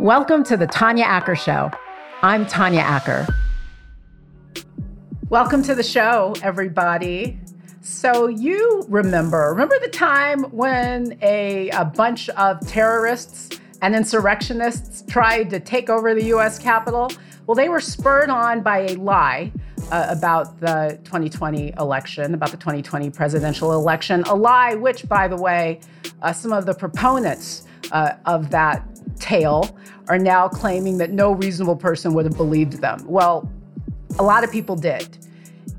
Welcome to the Tanya Acker Show. I'm Tanya Acker. Welcome to the show, everybody. So, you remember, remember the time when a, a bunch of terrorists and insurrectionists tried to take over the US Capitol? Well, they were spurred on by a lie uh, about the 2020 election, about the 2020 presidential election, a lie which, by the way, uh, some of the proponents uh, of that tale are now claiming that no reasonable person would have believed them. Well, a lot of people did.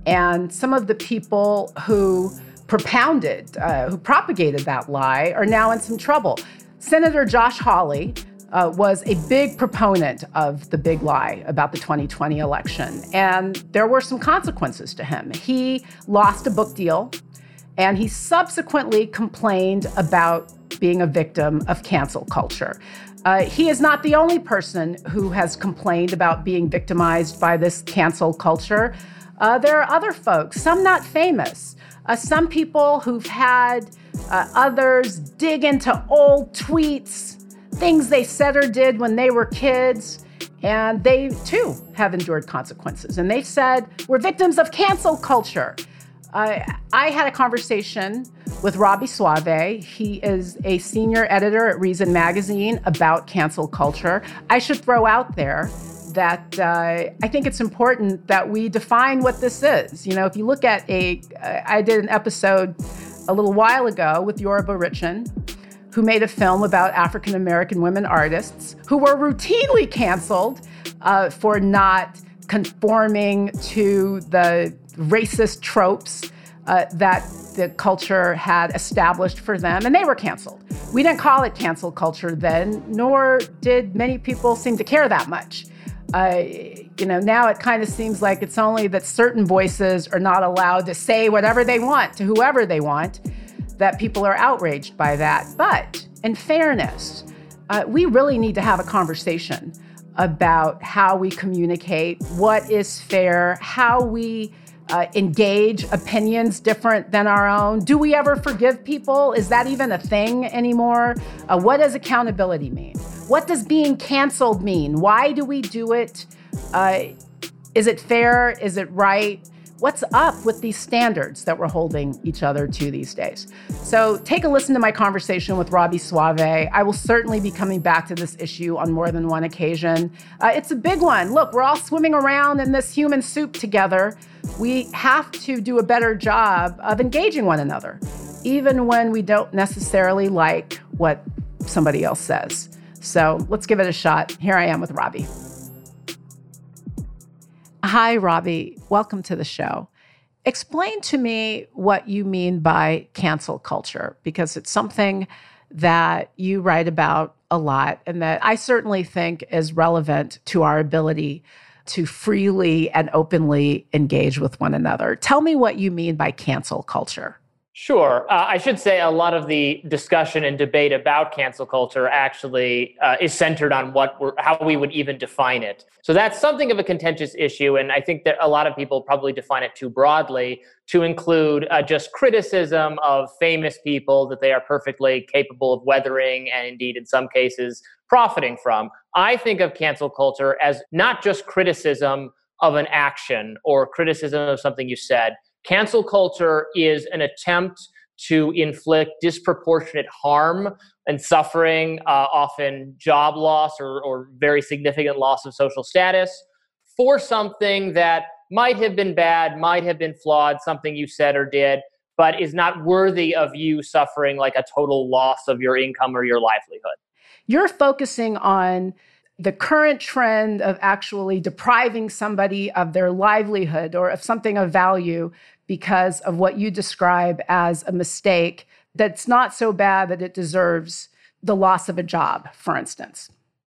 And some of the people who propounded, uh, who propagated that lie, are now in some trouble. Senator Josh Hawley uh, was a big proponent of the big lie about the 2020 election. And there were some consequences to him. He lost a book deal, and he subsequently complained about being a victim of cancel culture. Uh, he is not the only person who has complained about being victimized by this cancel culture. Uh, there are other folks, some not famous, uh, some people who've had uh, others dig into old tweets, things they said or did when they were kids, and they too have endured consequences. And they've said, We're victims of cancel culture. I, I had a conversation with Robby Soave. He is a senior editor at Reason Magazine about cancel culture. I should throw out there that uh, I think it's important that we define what this is. You know, if you look at a, I did an episode a little while ago with Yoruba Richen, who made a film about African American women artists who were routinely canceled uh, for not conforming to the racist tropes uh, that the culture had established for them, and they were canceled. We didn't call it cancel culture then, nor did many people seem to care that much. Uh, you know, now it kind of seems like it's only that certain voices are not allowed to say whatever they want to whoever they want, that people are outraged by that. But in fairness, uh, we really need to have a conversation about how we communicate, what is fair, how we uh, engage opinions different than our own? Do we ever forgive people? Is that even a thing anymore? Uh, what does accountability mean? What does being canceled mean? Why do we do it? Uh, is it fair? Is it right? What's up with these standards that we're holding each other to these days? So take a listen to my conversation with Robby Soave. I will certainly be coming back to this issue on more than one occasion. Uh, it's a big one. Look, we're all swimming around in this human soup together we have to do a better job of engaging one another, even when we don't necessarily like what somebody else says. So let's give it a shot. Here I am with Robby. Hi, Robby. Welcome to the show. Explain to me what you mean by cancel culture, because it's something that you write about a lot and that I certainly think is relevant to our ability to freely and openly engage with one another. Tell me what you mean by cancel culture. Sure. Uh, I should say a lot of the discussion and debate about cancel culture actually uh, is centered on what we're, how we would even define it. So that's something of a contentious issue, and I think that a lot of people probably define it too broadly to include uh, just criticism of famous people that they are perfectly capable of weathering, and indeed, in some cases, profiting from. I think of cancel culture as not just criticism of an action or criticism of something you said Cancel culture is an attempt to inflict disproportionate harm and suffering, uh, often job loss or, or very significant loss of social status, for something that might have been bad, might have been flawed, something you said or did, but is not worthy of you suffering like a total loss of your income or your livelihood. You're focusing on the current trend of actually depriving somebody of their livelihood or of something of value because of what you describe as a mistake that's not so bad that it deserves the loss of a job, for instance.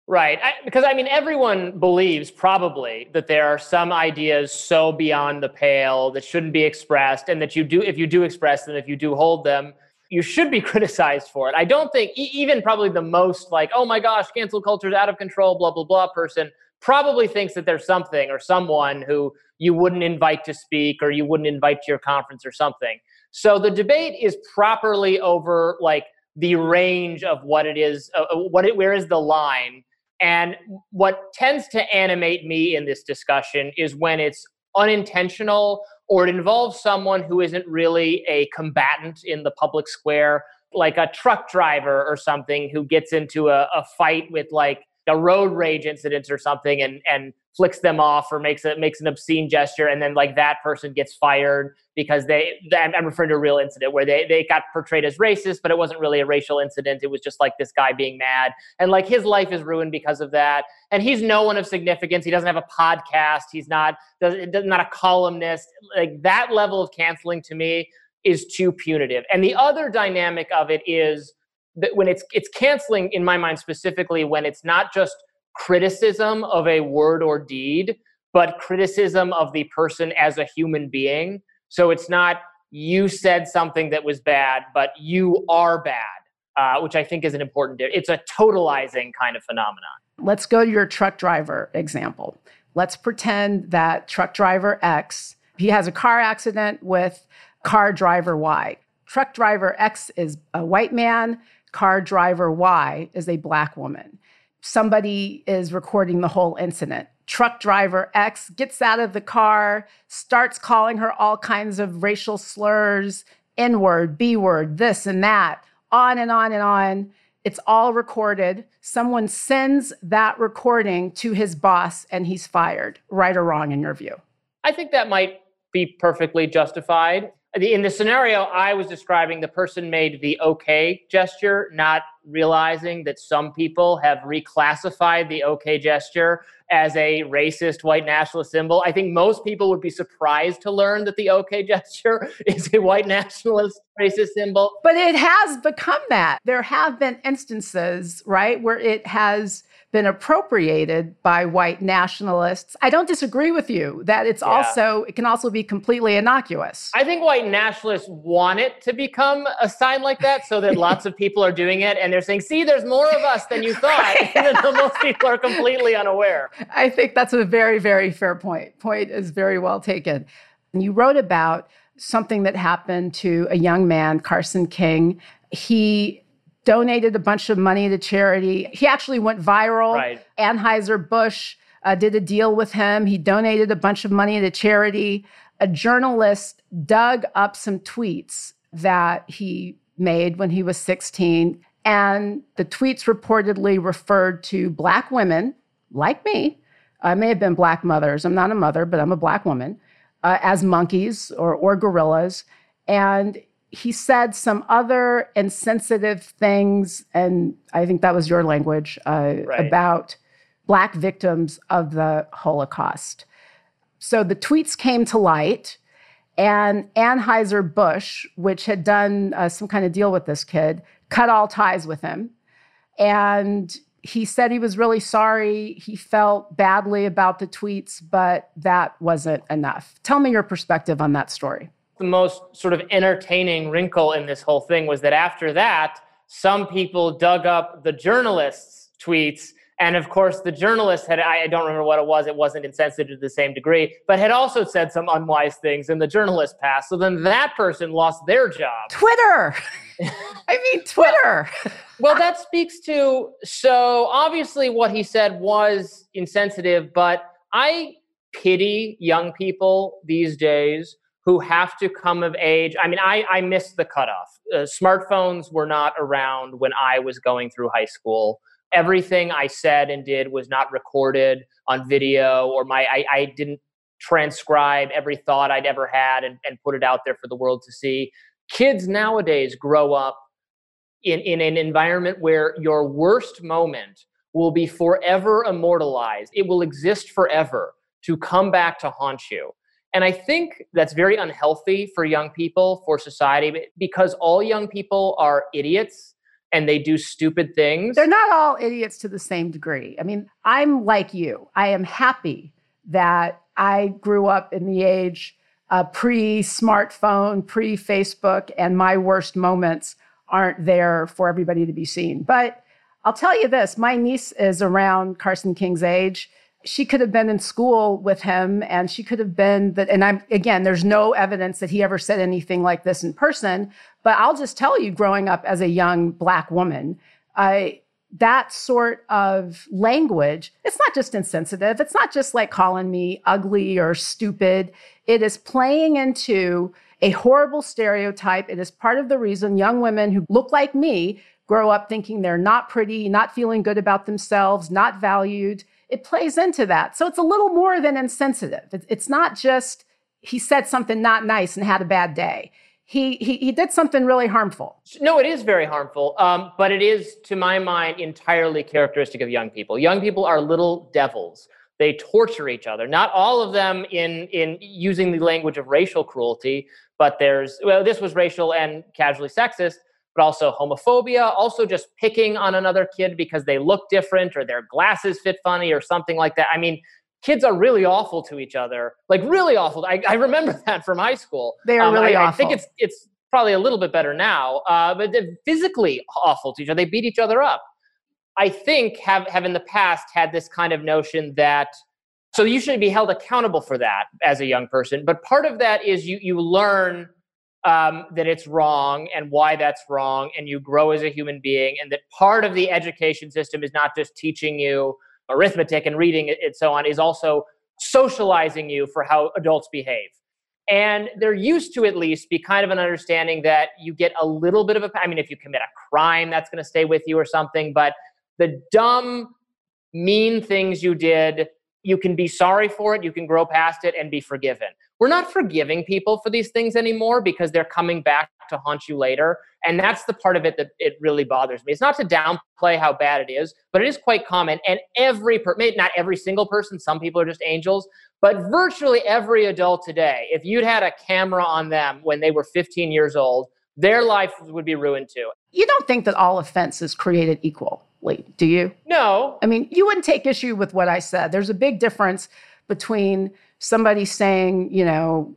Right. I, because I mean, everyone believes probably that there are some ideas so beyond the pale that shouldn't be expressed, and that you do, if you do express them, if you do hold them, you should be criticized for it. I don't think even probably the most like, oh my gosh, cancel culture is out of control, blah, blah, blah person probably thinks that there's something or someone who you wouldn't invite to speak or you wouldn't invite to your conference or something. So the debate is properly over like the range of what it is, uh, uh, what it, where is the line And what tends to animate me in this discussion is when it's unintentional or it involves someone who isn't really a combatant in the public square, like a truck driver or something who gets into a, a fight with like a road rage incident or something and and flicks them off or makes it makes an obscene gesture and then like that person gets fired because they i'm referring to a real incident where they they got portrayed as racist but it wasn't really a racial incident. It was just like this guy being mad. And like his life is ruined because of that. And he's no one of significance. He doesn't have a podcast. He's not not a columnist. Like that level of canceling to me is too punitive. And the other dynamic of it is that when it's it's canceling in my mind specifically when it's not just criticism of a word or deed but criticism of the person as a human being. So it's not you said something that was bad but you are bad uh, which i think is an important it's a totalizing kind of phenomenon. Let's go to your truck driver example. Let's pretend that truck driver x he has a car accident with car driver y. Truck driver x is a white man car driver Y is a black woman. Somebody is recording the whole incident. Truck driver X gets out of the car, starts calling her all kinds of racial slurs, N word, B word, this and that, on and on and on. It's all recorded. Someone sends that recording to his boss and he's fired, right or wrong in your view? I think that might be perfectly justified in the scenario I was describing, the person made the okay gesture, not realizing that some people have reclassified the okay gesture as a racist white nationalist symbol. I think most people would be surprised to learn that the okay gesture is a white nationalist racist symbol. But it has become that. There have been instances, right, where it has been appropriated by white nationalists. I don't disagree with you that it's yeah. also it can also be completely innocuous. I think white nationalists want it to become a sign like that so that lots of people are doing it and they're saying, "See, there's more of us than you thought." and most people are completely unaware. I think that's a very very fair point. Point is very well taken. And you wrote about something that happened to a young man, Carson King. He donated a bunch of money to charity. He actually went viral. Right. Anheuser-Busch uh, did a deal with him. He donated a bunch of money to charity. A journalist dug up some tweets that he made when he was 16. And the tweets reportedly referred to Black women, like me. I may have been Black mothers. I'm not a mother, but I'm a Black woman, uh, as monkeys or, or gorillas. And he said some other insensitive things, and I think that was your language uh, right. about Black victims of the Holocaust. So the tweets came to light, and Anheuser-Busch, which had done uh, some kind of deal with this kid, cut all ties with him. And he said he was really sorry. He felt badly about the tweets, but that wasn't enough. Tell me your perspective on that story the most sort of entertaining wrinkle in this whole thing was that after that, some people dug up the journalist's tweets. And of course, the journalist had, I don't remember what it was, it wasn't insensitive to the same degree, but had also said some unwise things, and the journalist passed. So then that person lost their job. Twitter! I mean, Twitter. well, well, that speaks to, so obviously what he said was insensitive, but I pity young people these days who have to come of age. I mean, I, I missed the cutoff. Uh, smartphones were not around when I was going through high school. Everything I said and did was not recorded on video, or my I, I didn't transcribe every thought I'd ever had and, and put it out there for the world to see. Kids nowadays grow up in, in an environment where your worst moment will be forever immortalized. It will exist forever to come back to haunt you. And I think that's very unhealthy for young people, for society, because all young people are idiots and they do stupid things. They're not all idiots to the same degree. I mean, I'm like you. I am happy that I grew up in the age uh, pre smartphone, pre Facebook, and my worst moments aren't there for everybody to be seen. But I'll tell you this my niece is around Carson King's age she could have been in school with him and she could have been that and i'm again there's no evidence that he ever said anything like this in person but i'll just tell you growing up as a young black woman i that sort of language, it's not just insensitive. It's not just like calling me ugly or stupid. It is playing into a horrible stereotype. It is part of the reason young women who look like me grow up thinking they're not pretty, not feeling good about themselves, not valued. It plays into that. So it's a little more than insensitive. It's not just he said something not nice and had a bad day. He, he, he did something really harmful. No, it is very harmful, um, but it is, to my mind, entirely characteristic of young people. Young people are little devils. They torture each other. Not all of them in in using the language of racial cruelty, but there's well, this was racial and casually sexist, but also homophobia, also just picking on another kid because they look different or their glasses fit funny or something like that. I mean, kids are really awful to each other, like really awful. I, I remember that from high school. They are um, really I, awful. I think it's it's probably a little bit better now, uh, but they're physically awful to each other. They beat each other up. I think have have in the past had this kind of notion that so you should be held accountable for that as a young person. But part of that is you you learn um, that it's wrong and why that's wrong, and you grow as a human being, and that part of the education system is not just teaching you arithmetic and reading and so on, is also socializing you for how adults behave. And there used to at least be kind of an understanding that you get a little bit of a, I mean, if you commit a crime, that's going to stay with you or something, but the dumb, mean things you did, you can be sorry for it, you can grow past it and be forgiven. We're not forgiving people for these things anymore because they're coming back to haunt you later. And that's the part of it that it really bothers me. It's not to downplay how bad it is, but it is quite common. And every, per- not every single person, some people are just angels, but virtually every adult today, if you'd had a camera on them when they were 15 years old, their life would be ruined too. You don't think that all offense is created equally, do you? No. I mean, you wouldn't take issue with what I said. There's a big difference between somebody saying, you know,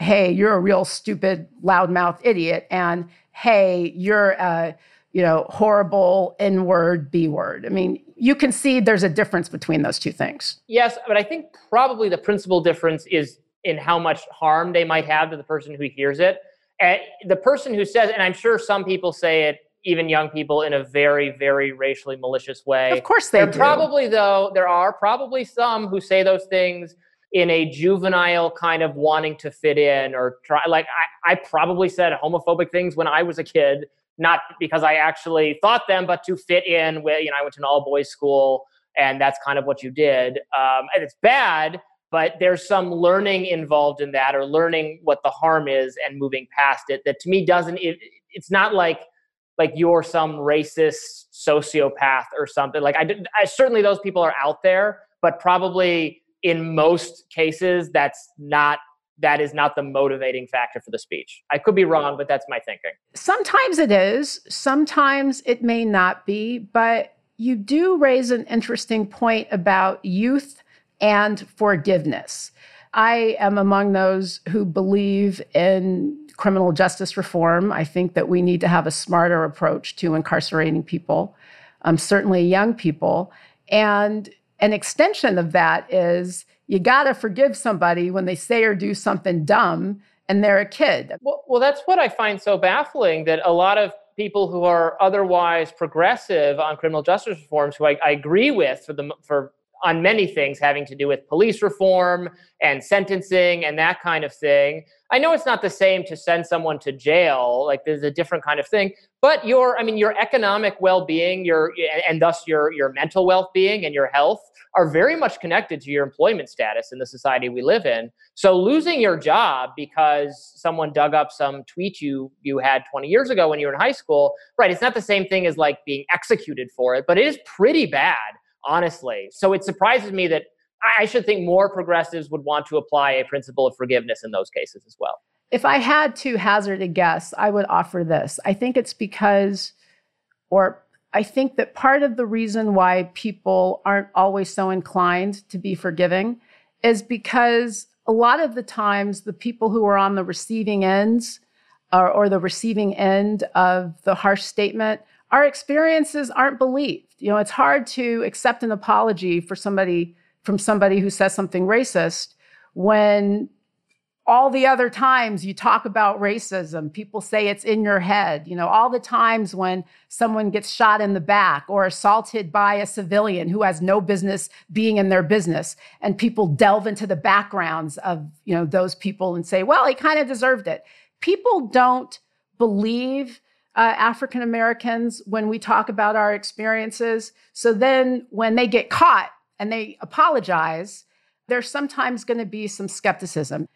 hey, you're a real stupid, loudmouth idiot, and hey, you're a, you know, horrible N word, B word. I mean, you can see there's a difference between those two things. Yes, but I think probably the principal difference is in how much harm they might have to the person who hears it. And the person who says, and I'm sure some people say it, even young people, in a very, very racially malicious way. Of course they there do. Probably, though, there are probably some who say those things in a juvenile kind of wanting to fit in or try like I, I probably said homophobic things when I was a kid, not because I actually thought them, but to fit in with, you know, I went to an all boys school and that's kind of what you did. Um, and it's bad, but there's some learning involved in that or learning what the harm is and moving past it that to me doesn't, it, it's not like, like you're some racist sociopath or something. Like I, I certainly those people are out there, but probably in most cases that's not that is not the motivating factor for the speech. I could be wrong, but that's my thinking. Sometimes it is, sometimes it may not be, but you do raise an interesting point about youth and forgiveness. I am among those who believe in criminal justice reform. I think that we need to have a smarter approach to incarcerating people, um, certainly young people. And an extension of that is you got to forgive somebody when they say or do something dumb and they're a kid. Well, well, that's what I find so baffling that a lot of people who are otherwise progressive on criminal justice reforms, who I, I agree with for the for on many things having to do with police reform and sentencing and that kind of thing. I know it's not the same to send someone to jail, like there's a different kind of thing, but your I mean your economic well-being, your and thus your your mental well-being and your health are very much connected to your employment status in the society we live in. So losing your job because someone dug up some tweet you you had 20 years ago when you were in high school, right, it's not the same thing as like being executed for it, but it is pretty bad honestly. So it surprises me that I should think more progressives would want to apply a principle of forgiveness in those cases as well. If I had to hazard a guess, I would offer this. I think it's because, or I think that part of the reason why people aren't always so inclined to be forgiving is because a lot of the times the people who are on the receiving ends or, or the receiving end of the harsh statement our experiences aren't believed. You know, it's hard to accept an apology for somebody from somebody who says something racist when all the other times you talk about racism, people say it's in your head. You know, all the times when someone gets shot in the back or assaulted by a civilian who has no business being in their business, and people delve into the backgrounds of, you know, those people and say, well, he kind of deserved it. People don't believe uh, African Americans when we talk about our experiences. So then when they get caught and they apologize, there's sometimes going to be some skepticism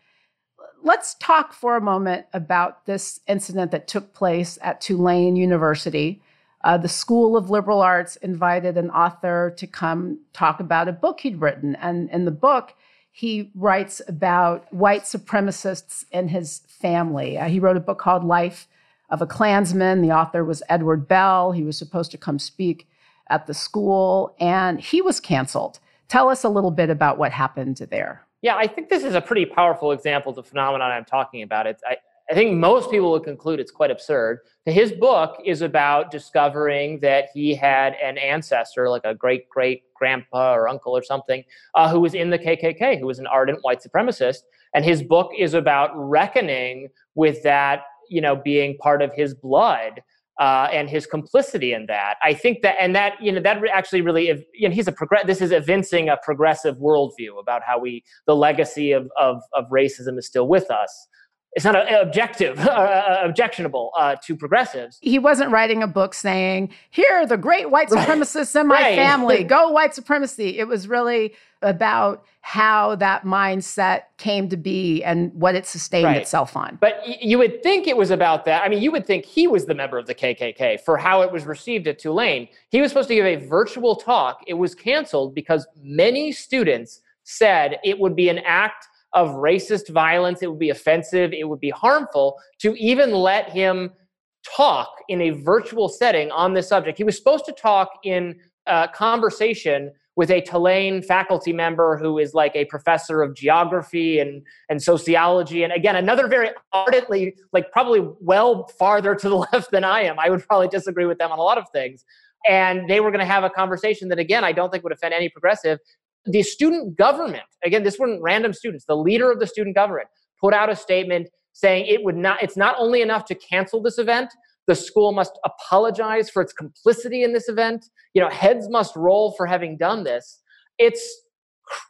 let's talk for a moment about this incident that took place at Tulane University. Uh, the School of Liberal Arts invited an author to come talk about a book he'd written. And in the book, he writes about white supremacists in his family. Uh, he wrote a book called Life of a Klansman. The author was Edward Ball. He was supposed to come speak at the school, and he was canceled. Tell us a little bit about what happened there. Yeah, I think this is a pretty powerful example of the phenomenon I'm talking about. It's, I, I think most people would conclude it's quite absurd. His book is about discovering that he had an ancestor, like a great great grandpa or uncle or something, uh, who was in the KKK, who was an ardent white supremacist. And his book is about reckoning with that, you know, being part of his blood uh, and his complicity in that. I think that, and that, you know, that actually really, you know, he's a progress. This is evincing a progressive worldview about how we, the legacy of of, of racism is still with us it's not a, objective, uh, uh, objectionable uh, to progressives. He wasn't writing a book saying, "Here are the great white supremacists right. in my right. family. Go white supremacy." It was really about how that mindset came to be and what it sustained right. itself on. But y- you would think it was about that. I mean, you would think he was the member of the KKK for how it was received at Tulane. He was supposed to give a virtual talk. It was canceled because many students said it would be an act of racist violence. It would be offensive. It would be harmful to even let him talk in a virtual setting on this subject. He was supposed to talk in a conversation with a Tulane faculty member who is like a professor of geography and, and sociology. And again, another very ardently, like probably well farther to the left than I am. I would probably disagree with them on a lot of things. And they were going to have a conversation that, again, I don't think would offend any progressive the student government, again, this weren't random students, the leader of the student government put out a statement saying it would not, it's not only enough to cancel this event, the school must apologize for its complicity in this event. You know, heads must roll for having done this. It's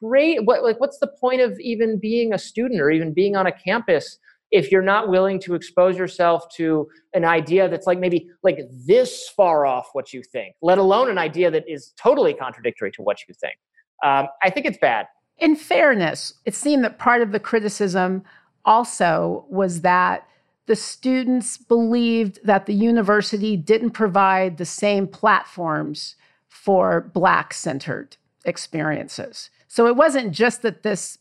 crazy. What, like, what's the point of even being a student or even being on a campus if you're not willing to expose yourself to an idea that's like maybe like this far off what you think, let alone an idea that is totally contradictory to what you think? Um, I think it's bad. In fairness, it seemed that part of the criticism also was that the students believed that the university didn't provide the same platforms for Black centered experiences. So it wasn't just that this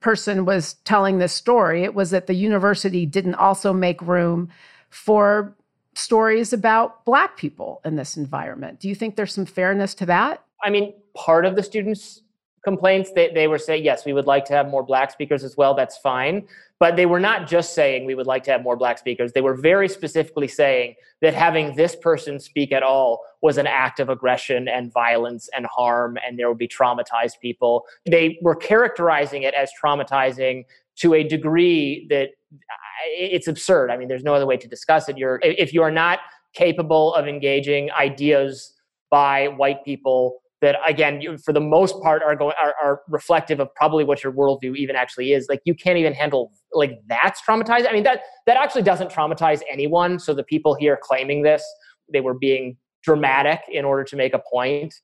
person was telling this story, it was that the university didn't also make room for stories about Black people in this environment. Do you think there's some fairness to that? I mean, part of the students' complaints, they, they were saying, yes, we would like to have more black speakers as well. That's fine. But they were not just saying we would like to have more black speakers. They were very specifically saying that having this person speak at all was an act of aggression and violence and harm, and there would be traumatized people. They were characterizing it as traumatizing to a degree that it's absurd. I mean, there's no other way to discuss it. You're if you are not capable of engaging ideas by white people that again you, for the most part are going are, are, reflective of probably what your worldview even actually is. Like you can't even handle like that's traumatizing i mean that that actually doesn't traumatize anyone. So the people here claiming this they were being dramatic in order to make a point.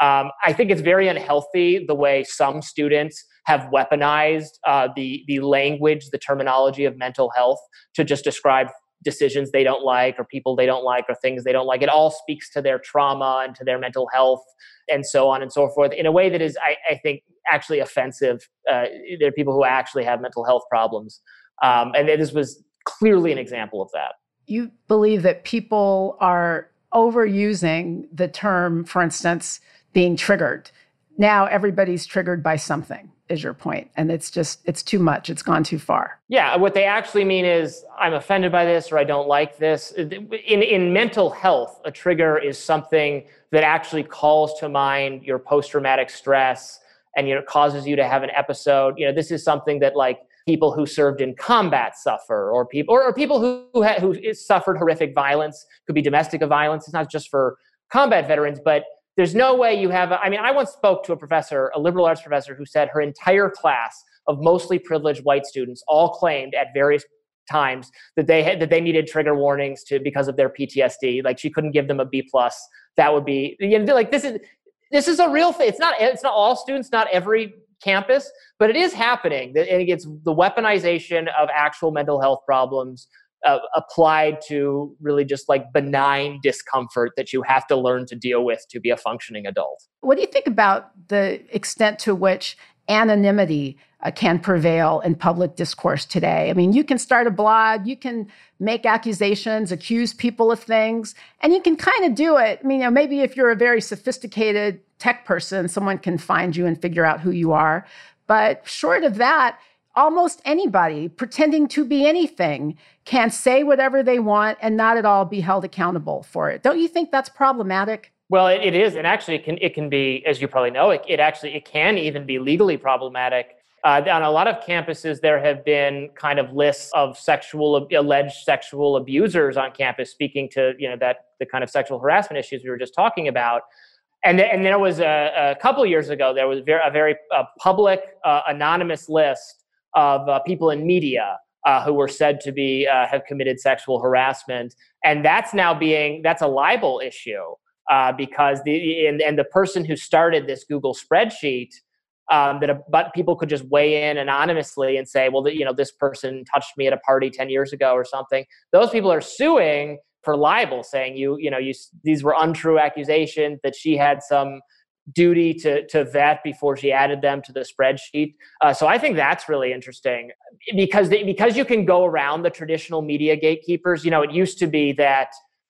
Um, i think it's very unhealthy the way some students have weaponized uh, the the language the terminology of mental health to just describe decisions they don't like or people they don't like or things they don't like. It all speaks to their trauma and to their mental health and so on and so forth in a way that is, I, I think, actually offensive. Uh, there are people who actually have mental health problems. Um, and this was clearly an example of that. You believe that people are overusing the term, for instance, being triggered. Now everybody's triggered by something is your point and it's just it's too much it's gone too far yeah what they actually mean is i'm offended by this or i don't like this uh, in in mental health a trigger is something that actually calls to mind your post traumatic stress and you know causes you to have an episode you know this is something that like people who served in combat suffer, or people or, or people who who, ha- who suffered horrific violence. Could be domestic violence. It's not just for combat veterans, but there's no way you have. A, I mean, I once spoke to a professor, a liberal arts professor, who said her entire class of mostly privileged white students all claimed at various times that they had that they needed trigger warnings to because of their PTSD. Like she couldn't give them a B plus. That would be you know, like this is this is a real thing. It's not it's not all students, not every campus, but it is happening. And it's the weaponization of actual mental health problems uh, applied to really just like benign discomfort that you have to learn to deal with to be a functioning adult. What do you think about the extent to which anonymity uh, can prevail in public discourse today. I mean, you can start a blog, you can make accusations, accuse people of things, and you can kind of do it. I mean, you know, maybe if you're a very sophisticated tech person, someone can find you and figure out who you are. But short of that, almost anybody pretending to be anything can say whatever they want and not at all be held accountable for it. Don't you think that's problematic? Well, it, it is, and actually, it can it can be, as you probably know, it, it actually it can even be legally problematic uh, on a lot of campuses, there have been kind of lists of sexual alleged sexual abusers on campus, speaking to you know that the kind of sexual harassment issues we were just talking about. And, th- and there was a, a couple years ago, there was very, a very uh, public, uh, anonymous list of uh, people in media uh, who were said to be uh, have committed sexual harassment, and that's now being that's a libel issue because the and, and the person who started this Google spreadsheet um, that a, but people could just weigh in anonymously and say, well, you know, this person touched me at a party 10 years ago or something. Those people are suing for libel, saying you, you know, you, these were untrue accusations that she had some duty to, to vet before she added them to the spreadsheet. Uh, so I think that's really interesting because, they, because you can go around the traditional media gatekeepers. You know, it used to be that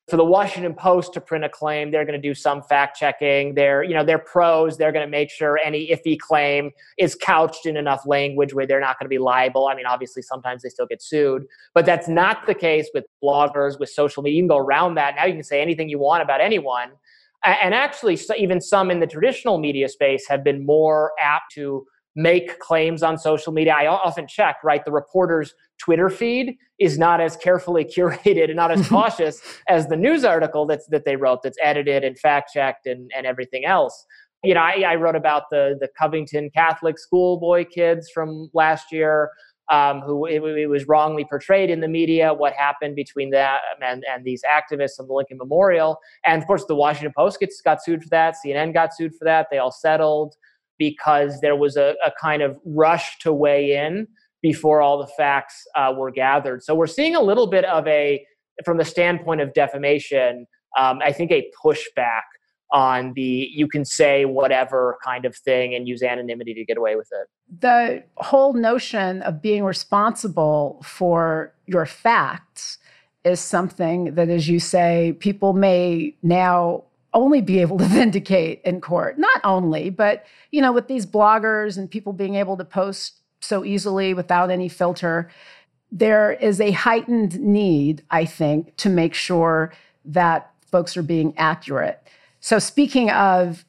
for the Washington Post to print a claim, they're going to do some fact checking. They're, you know, they're pros. They're going to make sure any iffy claim is couched in enough language where they're not going to be liable. I mean, obviously, sometimes they still get sued, but that's not the case with bloggers, with social media. You can go around that. Now you can say anything you want about anyone. And actually, even some in the traditional media space have been more apt to make claims on social media. I often check, right? The reporter's Twitter feed is not as carefully curated and not as cautious as the news article that's that they wrote that's edited and fact checked and, and everything else. You know, I, I wrote about the the Covington Catholic schoolboy kids from last year. Um, who it, it, was wrongly portrayed in the media, what happened between that and, and these activists on the Lincoln Memorial. And of course, the Washington Post gets, got sued for that, CNN got sued for that. They all settled because there was a, a kind of rush to weigh in before all the facts uh, were gathered. So we're seeing a little bit of a, from the standpoint of defamation, um, I think a pushback on the you can say whatever kind of thing and use anonymity to get away with it. The whole notion of being responsible for your facts is something that, as you say, people may now only be able to vindicate in court. Not only, but you know, with these bloggers and people being able to post so easily without any filter, there is a heightened need, I think, to make sure that folks are being accurate. So, speaking of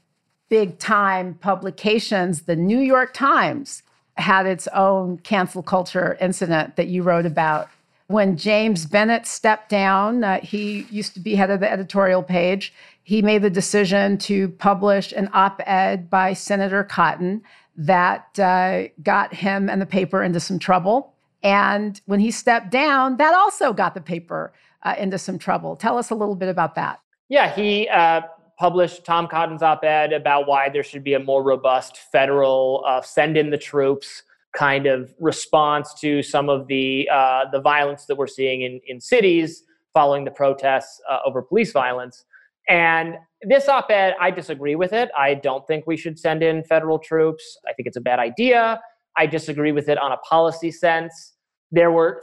big time publications, the New York Times had its own cancel culture incident that you wrote about. When James Bennet stepped down, uh, he used to be head of the editorial page he made the decision to publish an op ed by Senator Cotton that uh, got him and the paper into some trouble. And when he stepped down, that also got the paper uh, into some trouble. Tell us a little bit about that. Yeah, he uh, published Tom Cotton's op ed about why there should be a more robust federal uh, send in the troops kind of response to some of the, uh, the violence that we're seeing in, in cities following the protests uh, over police violence. And this op ed, I disagree with it. I don't think we should send in federal troops. I think it's a bad idea. I disagree with it on a policy sense. There were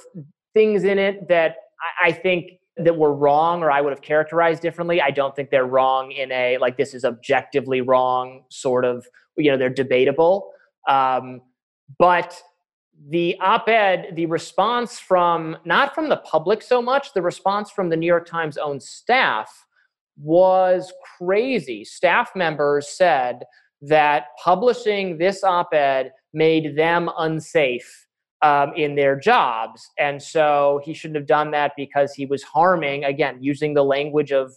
things in it that I think that were wrong or I would have characterized differently. I don't think they're wrong in a like this is objectively wrong sort of, you know, they're debatable. Um, but the op ed, the response from not from the public so much, the response from the New York Times own staff was crazy. Staff members said that publishing this op ed made them unsafe um, in their jobs. And so he shouldn't have done that because he was harming, again, using the language of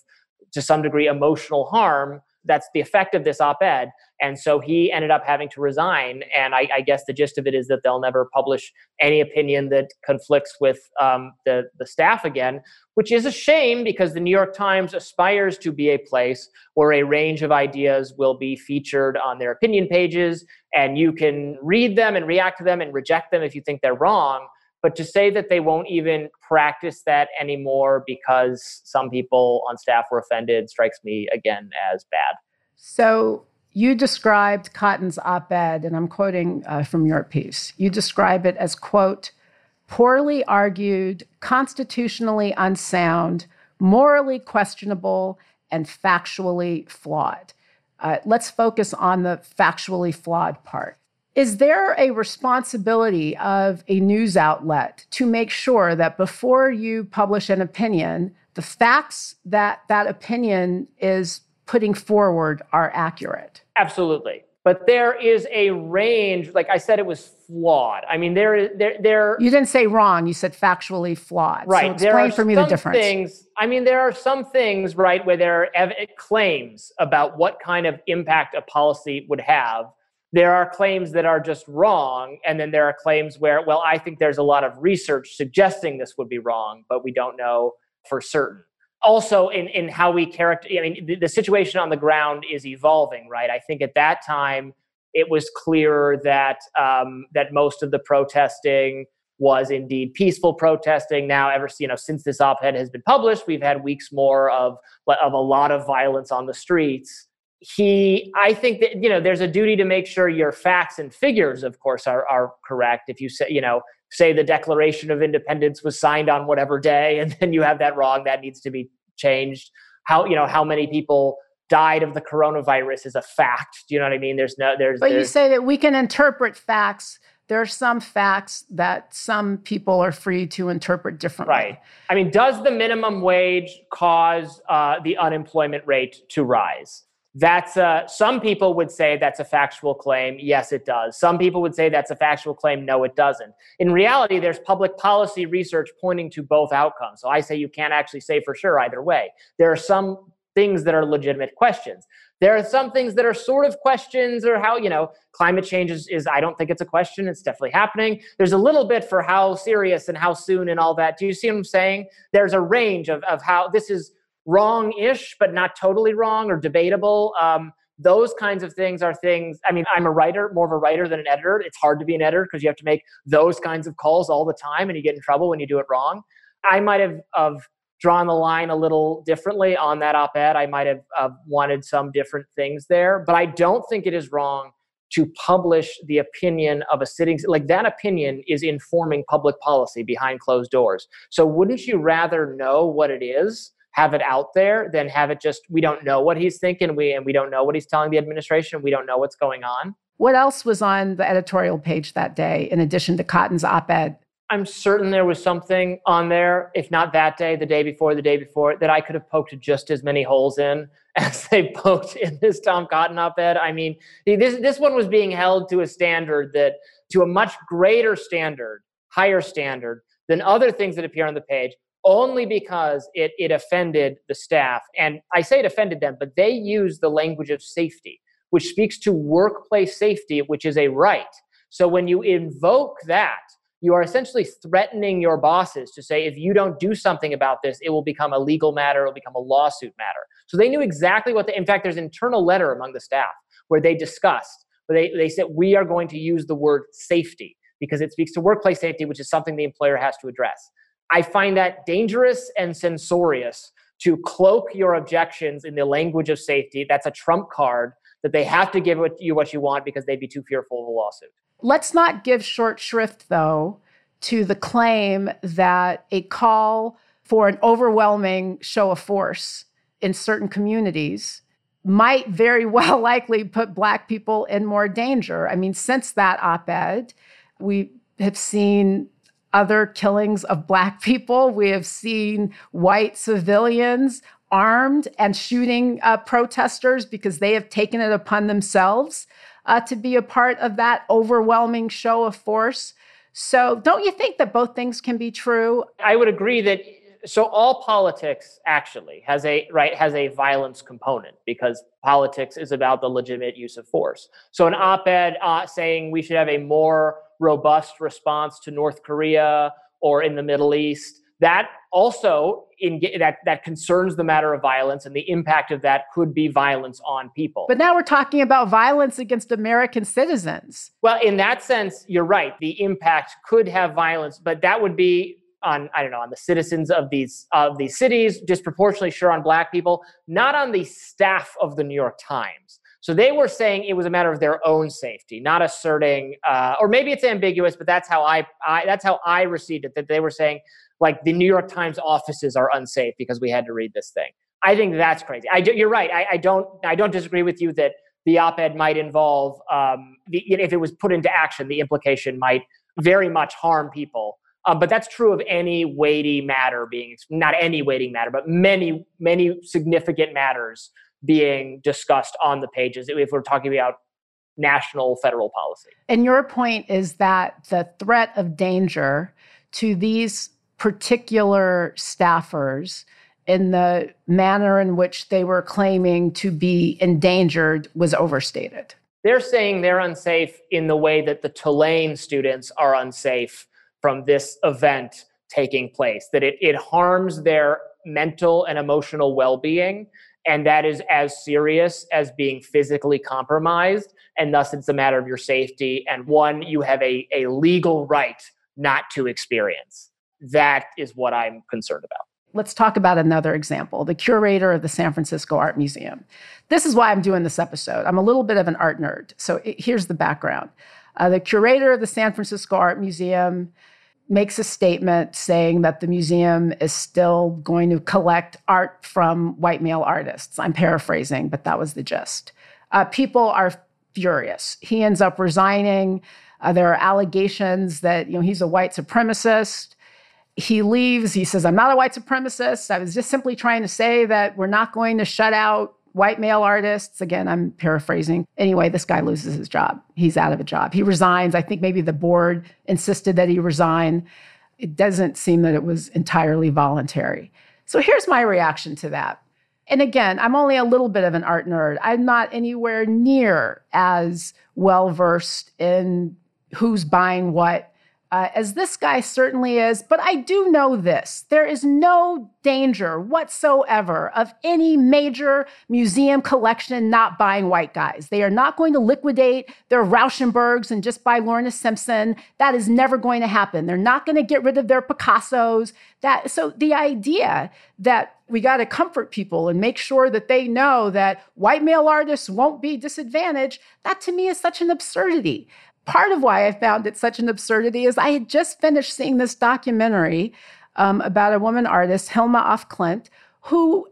to some degree emotional harm. That's the effect of this op ed. And so he ended up having to resign. And I, I, guess the gist of it is that they'll never publish any opinion that conflicts with um, the, the staff again, which is a shame because the New York Times aspires to be a place where a range of ideas will be featured on their opinion pages. And you can read them and react to them and reject them if you think they're wrong. But to say that they won't even practice that anymore because some people on staff were offended strikes me again as bad. So you described Cotton's op ed, and I'm quoting uh, from your piece. You describe it as, quote, poorly argued, constitutionally unsound, morally questionable, and factually flawed. Uh, let's focus on the factually flawed part. Is there a responsibility of a news outlet to make sure that before you publish an opinion, the facts that that opinion is putting forward are accurate. Absolutely. But there is a range, like I said, it was flawed. I mean, there, there, there. You didn't say wrong. You said factually flawed. Right. So explain for me the difference. Things, I mean, there are some things, right, where there are ev- claims about what kind of impact a policy would have. There are claims that are just wrong, and then there are claims where, well, I think there's a lot of research suggesting this would be wrong, but we don't know for certain. Also in, in how we character i mean the, the, situation on the ground is evolving right? I think at that time it was clear that um, that most of the protesting was indeed peaceful protesting. Now ever you know since this op-ed has been published we've had weeks more of of a lot of violence on the streets he i think that you know there's a duty to make sure your facts and figures of course are are correct if you say you know say the Declaration of Independence was signed on whatever day, and then you have that wrong, that needs to be changed. How you know how many people died of the coronavirus is a fact. Do you know what I mean? There's no there's. But there's, you say that we can interpret facts. There are some facts that some people are free to interpret differently. Right. I mean, does the minimum wage cause uh, the unemployment rate to rise? That's a, some people would say that's a factual claim. Yes, it does. Some people would say that's a factual claim. No, it doesn't. In reality, there's public policy research pointing to both outcomes. So I say you can't actually say for sure either way. There are some things that are legitimate questions. There are some things that are sort of questions or how, you know, climate change is, is I don't think it's a question. It's definitely happening. There's a little bit for how serious and how soon and all that. Do you see what I'm saying? There's a range of, of how this is wrong-ish, but not totally wrong or debatable. Um, those kinds of things are things. I mean, I'm a writer, more of a writer than an editor. It's hard to be an editor because you have to make those kinds of calls all the time, and you get in trouble when you do it wrong. I might have, have drawn the line a little differently on that op-ed. I might have uh, wanted some different things there, but I don't think it is wrong to publish the opinion of a sitting like that opinion is informing public policy behind closed doors so wouldn't you rather know what it is have it out there than have it just we don't know what he's thinking we and we don't know what he's telling the administration we don't know what's going on. What else was on the editorial page that day in addition to cotton's op-ed? I'm certain there was something on there if not that day the day before the day before that i could have poked just as many holes in as they poked in this tom cotton op-ed. I mean this, this one was being held to a standard that to a much greater standard higher standard than other things that appear on the page only because it, it offended the staff. And I say it offended them, but they use the language of safety, which speaks to workplace safety, which is a right. So when you invoke that, you are essentially threatening your bosses to say, if you don't do something about this, it will become a legal matter, it will become a lawsuit matter. So they knew exactly what they, in fact, there's an internal letter among the staff where they discussed, where they, they said, we are going to use the word safety because it speaks to workplace safety, which is something the employer has to address. I find that dangerous and censorious to cloak your objections in the language of safety. That's a trump card that they have to give you what you want because they'd be too fearful of a lawsuit. Let's not give short shrift, though, to the claim that a call for an overwhelming show of force in certain communities might very well likely put Black people in more danger. I mean, since that op ed, we have seen other killings of Black people. We have seen white civilians armed and shooting uh, protesters because they have taken it upon themselves uh, to be a part of that overwhelming show of force. So, don't you think that both things can be true? I would agree that so all politics actually has a right has a violence component because politics is about the legitimate use of force. So an op-ed uh, saying we should have a more robust response to North Korea or in the Middle East that also in, that that concerns the matter of violence and the impact of that could be violence on people. But now we're talking about violence against American citizens. Well, in that sense, you're right. The impact could have violence, but that would be on I don't know on the citizens of these of these cities, disproportionately sure on black people, not on the staff of the New York Times. So they were saying it was a matter of their own safety, not asserting, uh, or maybe it's ambiguous, but that's how I, I that's how I received it. That they were saying like the New York Times offices are unsafe because we had to read this thing. I think that's crazy. I do, you're right. I, I don't I don't disagree with you that the op-ed might involve um, the, if it was put into action, the implication might very much harm people. Um, but that's true of any weighty matter being not any weighty matter, but many many significant matters being discussed on the pages. If we're talking about national federal policy. And your point is that the threat of danger to these particular staffers in the manner in which they were claiming to be endangered was overstated. They're saying they're unsafe in the way that the Tulane students are unsafe from this event taking place, that it, it harms their mental and emotional well being. And that is as serious as being physically compromised. And thus, it's a matter of your safety. And one, you have a, a legal right not to experience. That is what I'm concerned about. Let's talk about another example the curator of the San Francisco Art Museum. This is why I'm doing this episode. I'm a little bit of an art nerd. So it, here's the background. Uh, the curator of the San Francisco Art Museum makes a statement saying that the museum is still going to collect art from white male artists. I'm paraphrasing, but that was the gist. Uh, people are furious. He ends up resigning. Uh, there are allegations that you know he's a white supremacist. He leaves. He says, "I'm not a white supremacist. I was just simply trying to say that we're not going to shut out white male artists. Again, I'm paraphrasing. Anyway, this guy loses his job. He's out of a job. He resigns. I think maybe the board insisted that he resign. It doesn't seem that it was entirely voluntary. So here's my reaction to that. And again, I'm only a little bit of an art nerd. I'm not anywhere near as well versed in who's buying what uh, as this guy certainly is. But I do know this there is no danger whatsoever of any major museum collection not buying white guys. They are not going to liquidate their Rauschenbergs and just buy Lorna Simpson. That is never going to happen. They're not going to get rid of their Picassos. That so the idea that we got to comfort people and make sure that they know that white male artists won't be disadvantaged. That to me is such an absurdity part of why I found it such an absurdity is I had just finished seeing this documentary um, about a woman artist, Hilma af Klint, who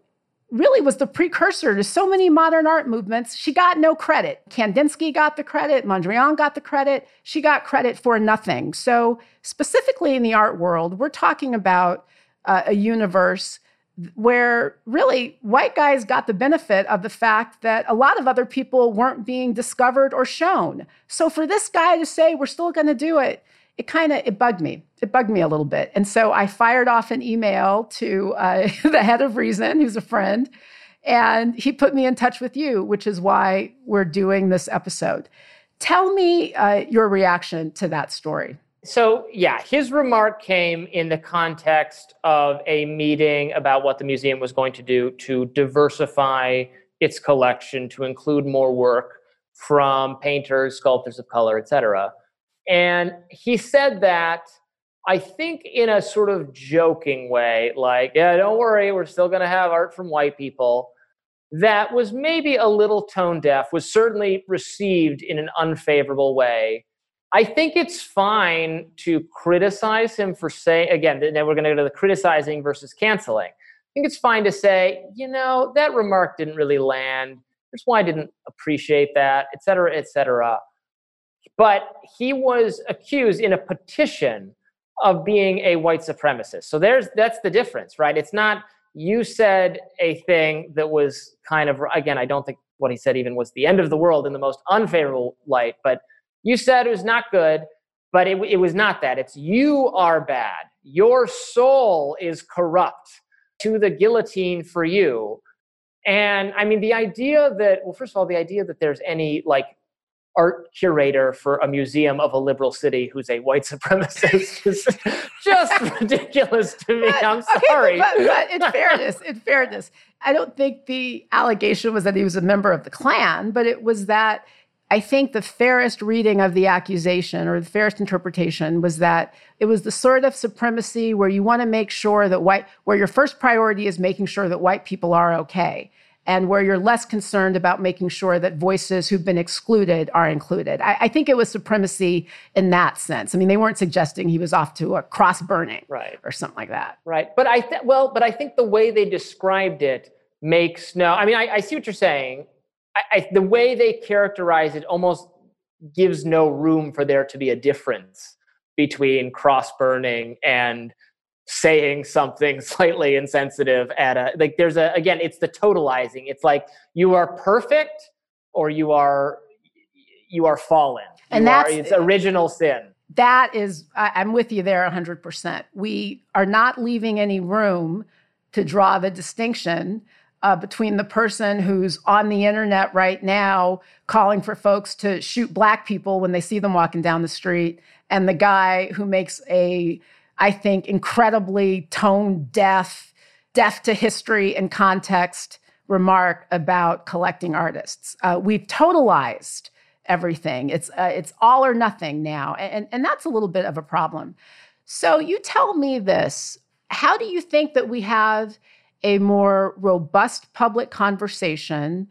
really was the precursor to so many modern art movements. She got no credit. Kandinsky got the credit, Mondrian got the credit. She got credit for nothing. So, specifically in the art world, we're talking about uh, a universe where really white guys got the benefit of the fact that a lot of other people weren't being discovered or shown. So for this guy to say we're still going to do it, it kind of it bugged me. It bugged me a little bit, and so I fired off an email to uh, the head of Reason, who's a friend, and he put me in touch with you, which is why we're doing this episode. Tell me uh, your reaction to that story. So, yeah, his remark came in the context of a meeting about what the museum was going to do to diversify its collection to include more work from painters, sculptors of color, etc. And he said that I think in a sort of joking way, like, yeah, don't worry, we're still going to have art from white people. That was maybe a little tone deaf, was certainly received in an unfavorable way I think it's fine to criticize him for saying, again, then we're going to go to the criticizing versus canceling. I think it's fine to say, you know, that remark didn't really land. Here's why I didn't appreciate that, et cetera, et cetera. But he was accused in a petition of being a white supremacist. So there's that's the difference, right? It's not you said a thing that was kind of again, I don't think what he said even was the end of the world in the most unfavorable light, but you said it was not good. but it, it was not that. It's you are bad. Your soul is corrupt to the guillotine for you. And I mean, the idea that, well, first of all, the idea that there's any like art curator for a museum of a liberal city who's a white supremacist is just ridiculous to me. But, I'm sorry. Okay, but, but in fairness, in fairness, I don't think the allegation was that he was a member of the Klan, but it was that I think the fairest reading of the accusation or the fairest interpretation was that it was the sort of supremacy where you want to make sure that white, where your first priority is making sure that white people are okay and where you're less concerned about making sure that voices who've been excluded are included. I, I, think it was supremacy in that sense. I mean, they weren't suggesting he was off to a cross burning, right, or something like that, right. But I th- well, but I think the way they described it makes no. I mean, I, I see what you're saying. I, the way they characterize it almost gives no room for there to be a difference between cross burning and saying something slightly insensitive at a like there's a again it's the totalizing. It's like you are perfect or you are you are fallen. And you that's are, it's original sin. That is I, i'm with you there 100% we are not leaving any room to draw the distinction uh, between the person who's on the internet right now calling for folks to shoot black people when they see them walking down the street and the guy who makes a I think, incredibly tone deaf, deaf to history and context remark about collecting artists. Uh, we've totalized everything. It's uh, it's all or nothing now, and and that's a little bit of a problem. So you tell me this: How do you think that we have a more robust public conversation?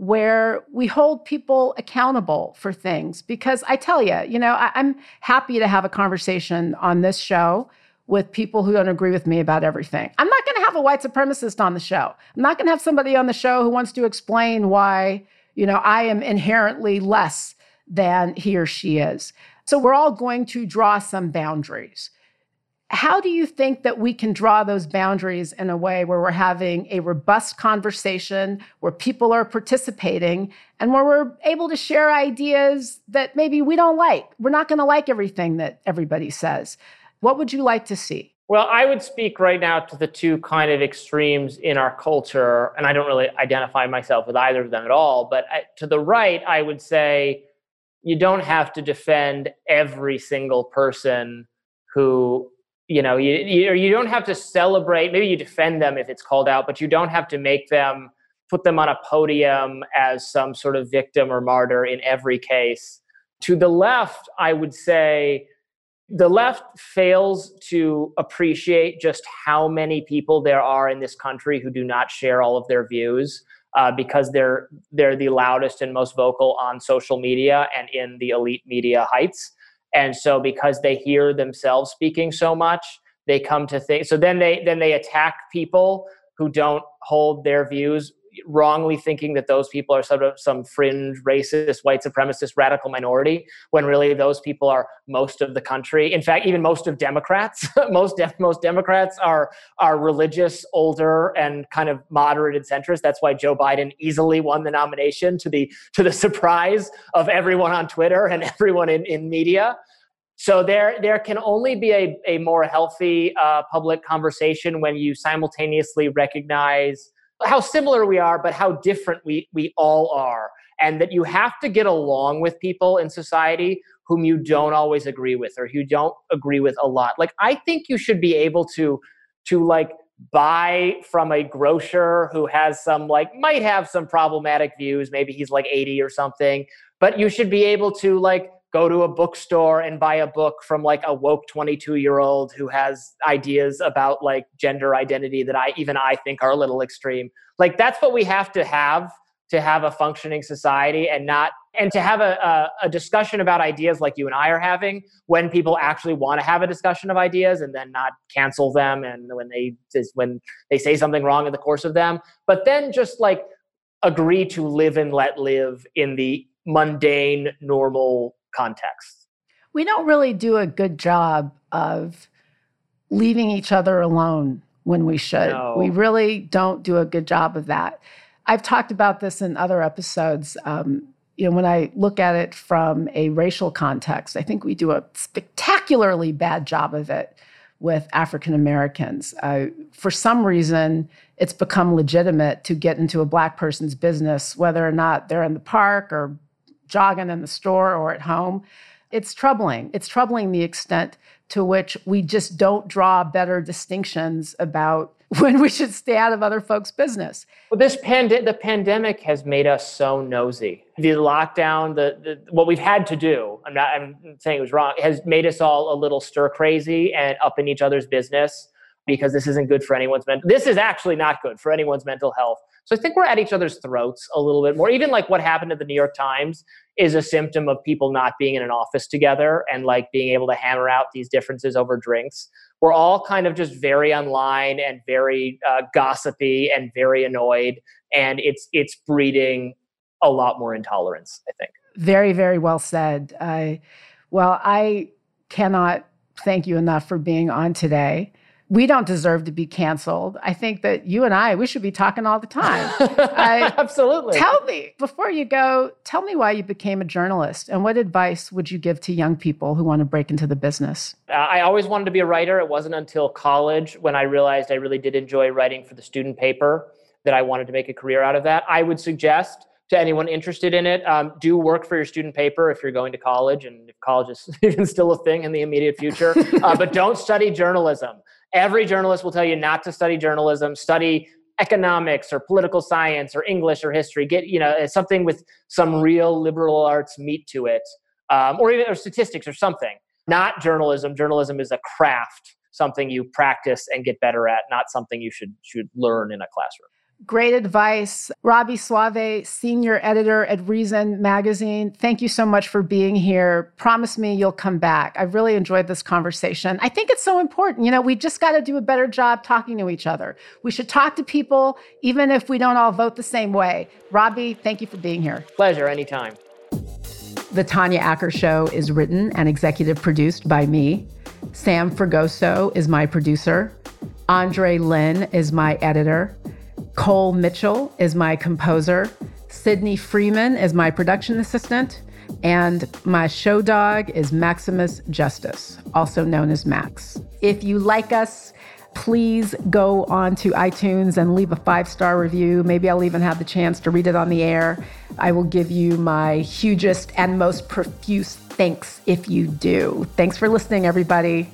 where we hold people accountable for things. Because I tell you, you know, I, am happy to have a conversation on this show with people who don't agree with me about everything. I'm not going to have a white supremacist on the show. I'm not going to have somebody on the show who wants to explain why, you know, I am inherently less than he or she is. So we're all going to draw some boundaries how do you think that we can draw those boundaries in a way where we're having a robust conversation, where people are participating, and where we're able to share ideas that maybe we don't like? We're not going to like everything that everybody says. What would you like to see? Well, I would speak right now to the two kind of extremes in our culture, and I don't really identify myself with either of them at all. But to the right, I would say you don't have to defend every single person who you know you, you, you don't have to celebrate maybe you defend them if it's called out but you don't have to make them put them on a podium as some sort of victim or martyr in every case. To the left i would say the left fails to appreciate just how many people there are in this country who do not share all of their views uh, because they're they're the loudest and most vocal on social media and in the elite media heights and so because they hear themselves speaking so much they come to think so then they then they attack people who don't hold their views wrongly thinking that those people are sort of some fringe racist white supremacist radical minority when really those people are most of the country. In fact even most of democrats. Most de- most democrats are are religious older and kind of moderate and centrist. That's why joe biden easily won the nomination to the to the surprise of everyone on twitter and everyone in, in media. So there, there can only be a, a more healthy uh, public conversation when you simultaneously recognize how similar we are, but how different we, we all are. And that you have to get along with people in society whom you don't always agree with or who don't agree with a lot. Like, I think you should be able to, to like, buy from a grocer who has some like might have some problematic views maybe he's like 80 or something but you should be able to like go to a bookstore and buy a book from like a woke 22 year old who has ideas about like gender identity that I even I think are a little extreme. Like that's what we have to have to have a functioning society and not and to have a, a, a, discussion about ideas like you and I are having when people actually want to have a discussion of ideas and then not cancel them and when they when they say something wrong in the course of them but then just like agree to live and let live in the mundane normal context. We don't really do a good job of leaving each other alone when we should. No. We really don't do a good job of that. I've talked about this in other episodes. Um, you know, when I look at it from a racial context, I think we do a spectacularly bad job of it with African Americans. Uh, for some reason, it's become legitimate to get into a black person's business, whether or not they're in the park or jogging in the store or at home. It's troubling. It's troubling the extent to which we just don't draw better distinctions about when we should stay out of other folks' business. Well, this pand- the pandemic has made us so nosy. The lockdown, the, the what we've had to do, I'm not I'm saying it was wrong, has made us all a little stir crazy and up in each other's business because this isn't good for anyone's mental. This is actually not good for anyone's mental health. So I think we're at each other's throats a little bit more. Even like what happened at the New York Times is a symptom of people not being in an office together and like being able to hammer out these differences over drinks. We're all kind of just very online and very uh, gossipy and very annoyed, and it's it's breeding a lot more intolerance. I think. Very, very well said. I, well, I cannot thank you enough for being on today we don't deserve to be canceled. I think that you and I, we should be talking all the time. I, Absolutely. Tell me, before you go, tell me why you became a journalist and what advice would you give to young people who want to break into the business? Uh, I always wanted to be a writer. It wasn't until college when I realized I really did enjoy writing for the student paper that I wanted to make a career out of that. I would suggest to anyone interested in it, um, do work for your student paper if you're going to college and if college is even still a thing in the immediate future. Uh, but don't study journalism. Every journalist will tell you not to study journalism, study economics or political science or English or history. Get you know something with some real liberal arts meat to it, um, or even or statistics or something. Not journalism. Journalism is a craft, something you practice and get better at, not something you should should learn in a classroom. Great advice. Robby Soave, senior editor at Reason Magazine. Thank you so much for being here. Promise me you'll come back. I've really enjoyed this conversation. I think it's so important. You know, we just got to do a better job talking to each other. We should talk to people, even if we don't all vote the same way. Robbie, thank you for being here. Pleasure, anytime. The Tanya Acker Show is written and executive produced by me. Sam Fragoso is my producer. Andre Lin is my editor. Cole Mitchell is my composer. Sydney Freeman is my production assistant. And my show dog is Maximus Justice, also known as Max. If you like us, please go on to iTunes and leave a five star review. Maybe I'll even have the chance to read it on the air. I will give you my hugest and most profuse thanks if you do. Thanks for listening, everybody.